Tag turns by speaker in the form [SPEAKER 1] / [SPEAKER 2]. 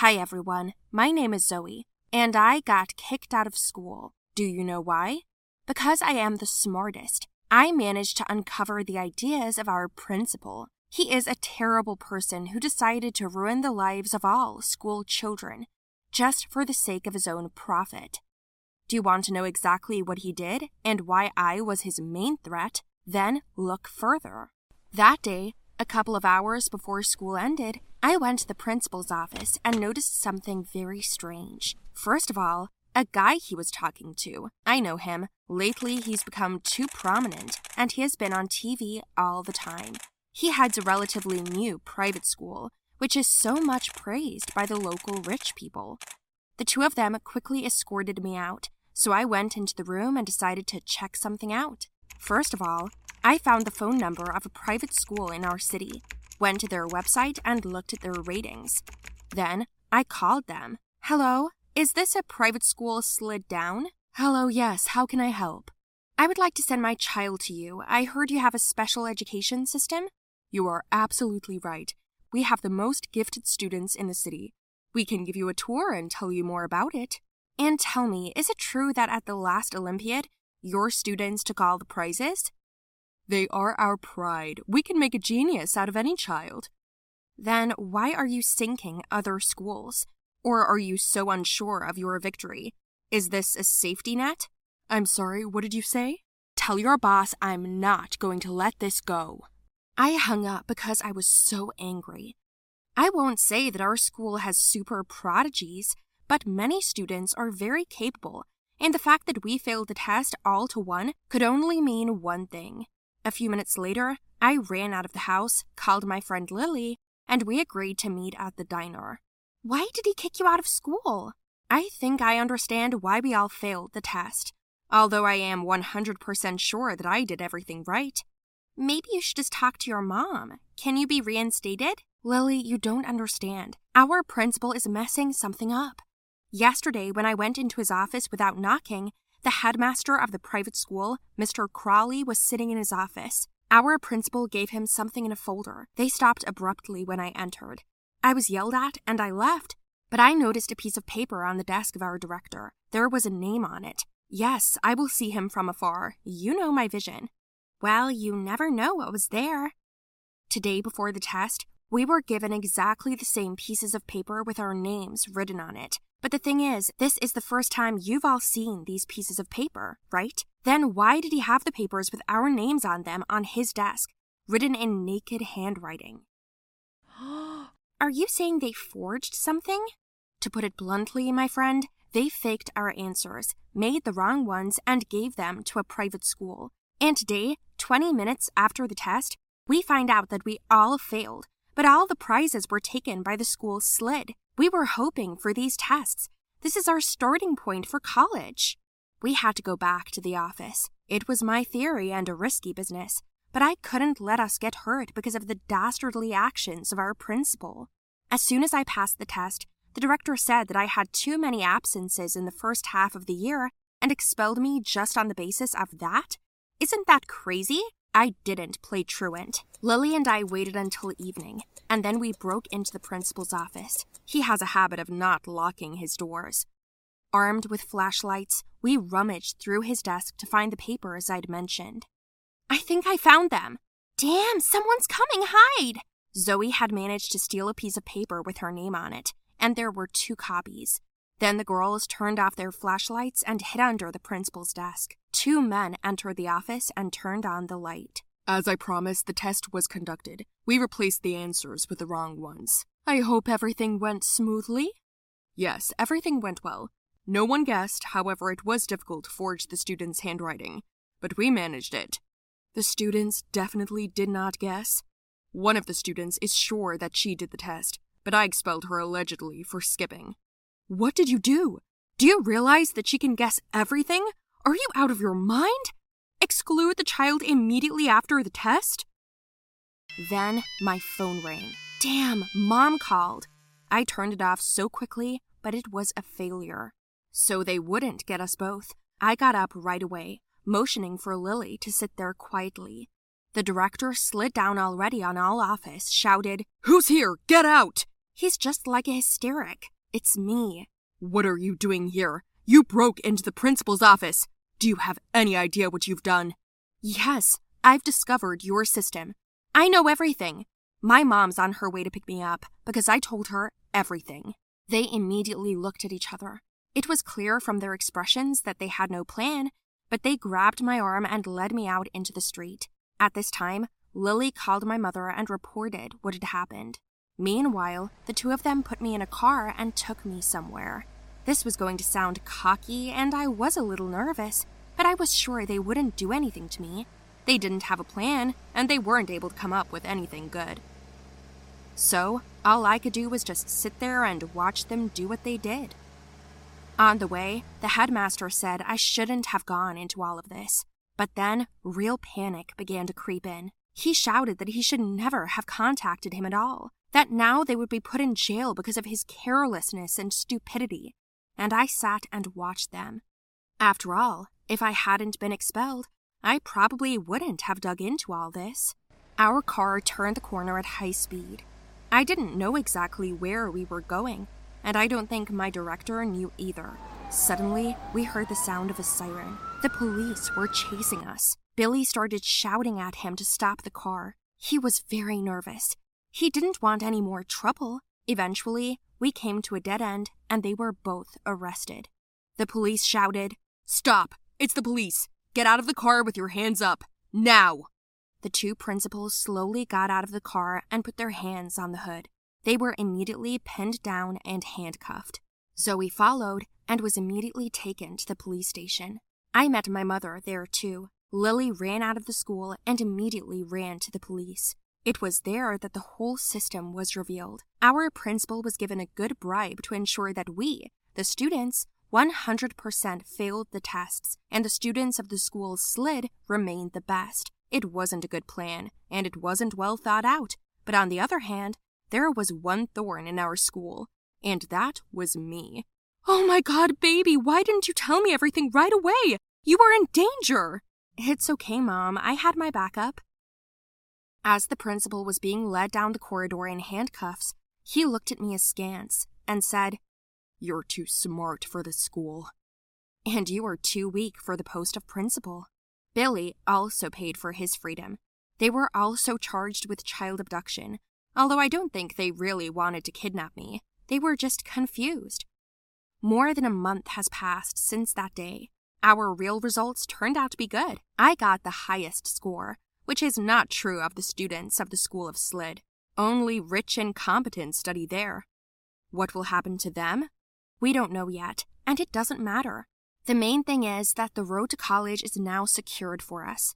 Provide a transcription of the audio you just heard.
[SPEAKER 1] Hi everyone, my name is Zoe, and I got kicked out of school. Do you know why? Because I am the smartest. I managed to uncover the ideas of our principal. He is a terrible person who decided to ruin the lives of all school children just for the sake of his own profit. Do you want to know exactly what he did and why I was his main threat? Then look further. That day, a couple of hours before school ended, I went to the principal's office and noticed something very strange. First of all, a guy he was talking to. I know him. Lately, he's become too prominent, and he has been on TV all the time. He heads a relatively new private school, which is so much praised by the local rich people. The two of them quickly escorted me out, so I went into the room and decided to check something out. First of all, I found the phone number of a private school in our city, went to their website, and looked at their ratings. Then I called them. Hello, is this a private school slid down? Hello, yes, how can I help? I would like to send my child to you. I heard you have a special education system. You are absolutely right. We have the most gifted students in the city. We can give you a tour and tell you more about it. And tell me, is it true that at the last Olympiad, your students took all the prizes? They are our pride. We can make a genius out of any child. Then why are you sinking other schools? Or are you so unsure of your victory? Is this a safety net? I'm sorry, what did you say? Tell your boss I'm not going to let this go. I hung up because I was so angry. I won't say that our school has super prodigies, but many students are very capable, and the fact that we failed the test all to one could only mean one thing a few minutes later, I ran out of the house, called my friend Lily, and we agreed to meet at the diner. Why did he kick you out of school? I think I understand why we all failed the test, although I am 100% sure that I did everything right. Maybe you should just talk to your mom. Can you be reinstated? Lily, you don't understand. Our principal is messing something up. Yesterday, when I went into his office without knocking, the headmaster of the private school, Mr. Crawley, was sitting in his office. Our principal gave him something in a folder. They stopped abruptly when I entered. I was yelled at and I left, but I noticed a piece of paper on the desk of our director. There was a name on it. Yes, I will see him from afar. You know my vision. Well, you never know what was there. Today, before the test, we were given exactly the same pieces of paper with our names written on it. But the thing is, this is the first time you've all seen these pieces of paper, right? Then why did he have the papers with our names on them on his desk, written in naked handwriting? Are you saying they forged something? To put it bluntly, my friend, they faked our answers, made the wrong ones, and gave them to a private school. And today, 20 minutes after the test, we find out that we all failed, but all the prizes were taken by the school slid. We were hoping for these tests. This is our starting point for college. We had to go back to the office. It was my theory and a risky business, but I couldn't let us get hurt because of the dastardly actions of our principal. As soon as I passed the test, the director said that I had too many absences in the first half of the year and expelled me just on the basis of that. Isn't that crazy? I didn't play truant. Lily and I waited until evening, and then we broke into the principal's office. He has a habit of not locking his doors. Armed with flashlights, we rummaged through his desk to find the papers I'd mentioned. I think I found them. Damn, someone's coming, hide! Zoe had managed to steal a piece of paper with her name on it, and there were two copies. Then the girls turned off their flashlights and hid under the principal's desk. Two men entered the office and turned on the light. As I promised, the test was conducted. We replaced the answers with the wrong ones. I hope everything went smoothly? Yes, everything went well. No one guessed, however, it was difficult to forge the student's handwriting, but we managed it. The students definitely did not guess. One of the students is sure that she did the test, but I expelled her allegedly for skipping. What did you do? Do you realize that she can guess everything? Are you out of your mind? Exclude the child immediately after the test? Then my phone rang. Damn, mom called. I turned it off so quickly, but it was a failure. So they wouldn't get us both. I got up right away, motioning for Lily to sit there quietly. The director slid down already on all office, shouted, Who's here? Get out! He's just like a hysteric. It's me.
[SPEAKER 2] What are you doing here? You broke into the principal's office. Do you have any idea what you've done?
[SPEAKER 1] Yes, I've discovered your system. I know everything. My mom's on her way to pick me up because I told her everything. They immediately looked at each other. It was clear from their expressions that they had no plan, but they grabbed my arm and led me out into the street. At this time, Lily called my mother and reported what had happened. Meanwhile, the two of them put me in a car and took me somewhere. This was going to sound cocky, and I was a little nervous, but I was sure they wouldn't do anything to me. They didn't have a plan, and they weren't able to come up with anything good. So, all I could do was just sit there and watch them do what they did. On the way, the headmaster said I shouldn't have gone into all of this, but then real panic began to creep in. He shouted that he should never have contacted him at all, that now they would be put in jail because of his carelessness and stupidity, and I sat and watched them. After all, if I hadn't been expelled, I probably wouldn't have dug into all this. Our car turned the corner at high speed. I didn't know exactly where we were going, and I don't think my director knew either. Suddenly, we heard the sound of a siren. The police were chasing us. Billy started shouting at him to stop the car. He was very nervous. He didn't want any more trouble. Eventually, we came to a dead end and they were both arrested. The police shouted, Stop! It's the police! Get out of the car with your hands up! Now! The two principals slowly got out of the car and put their hands on the hood. They were immediately pinned down and handcuffed. Zoe followed and was immediately taken to the police station. I met my mother there too. Lily ran out of the school and immediately ran to the police. It was there that the whole system was revealed. Our principal was given a good bribe to ensure that we, the students, 100% failed the tests, and the students of the school slid remained the best. It wasn't a good plan, and it wasn't well thought out. But on the other hand, there was one thorn in our school, and that was me. Oh my god, baby, why didn't you tell me everything right away? You were in danger! It's okay, Mom. I had my backup. As the principal was being led down the corridor in handcuffs, he looked at me askance and said, You're too smart for the school. And you are too weak for the post of principal. Billy also paid for his freedom. They were also charged with child abduction, although I don't think they really wanted to kidnap me. They were just confused. More than a month has passed since that day. Our real results turned out to be good. I got the highest score, which is not true of the students of the School of Slid. Only rich and competent study there. What will happen to them? We don't know yet, and it doesn't matter. The main thing is that the road to college is now secured for us.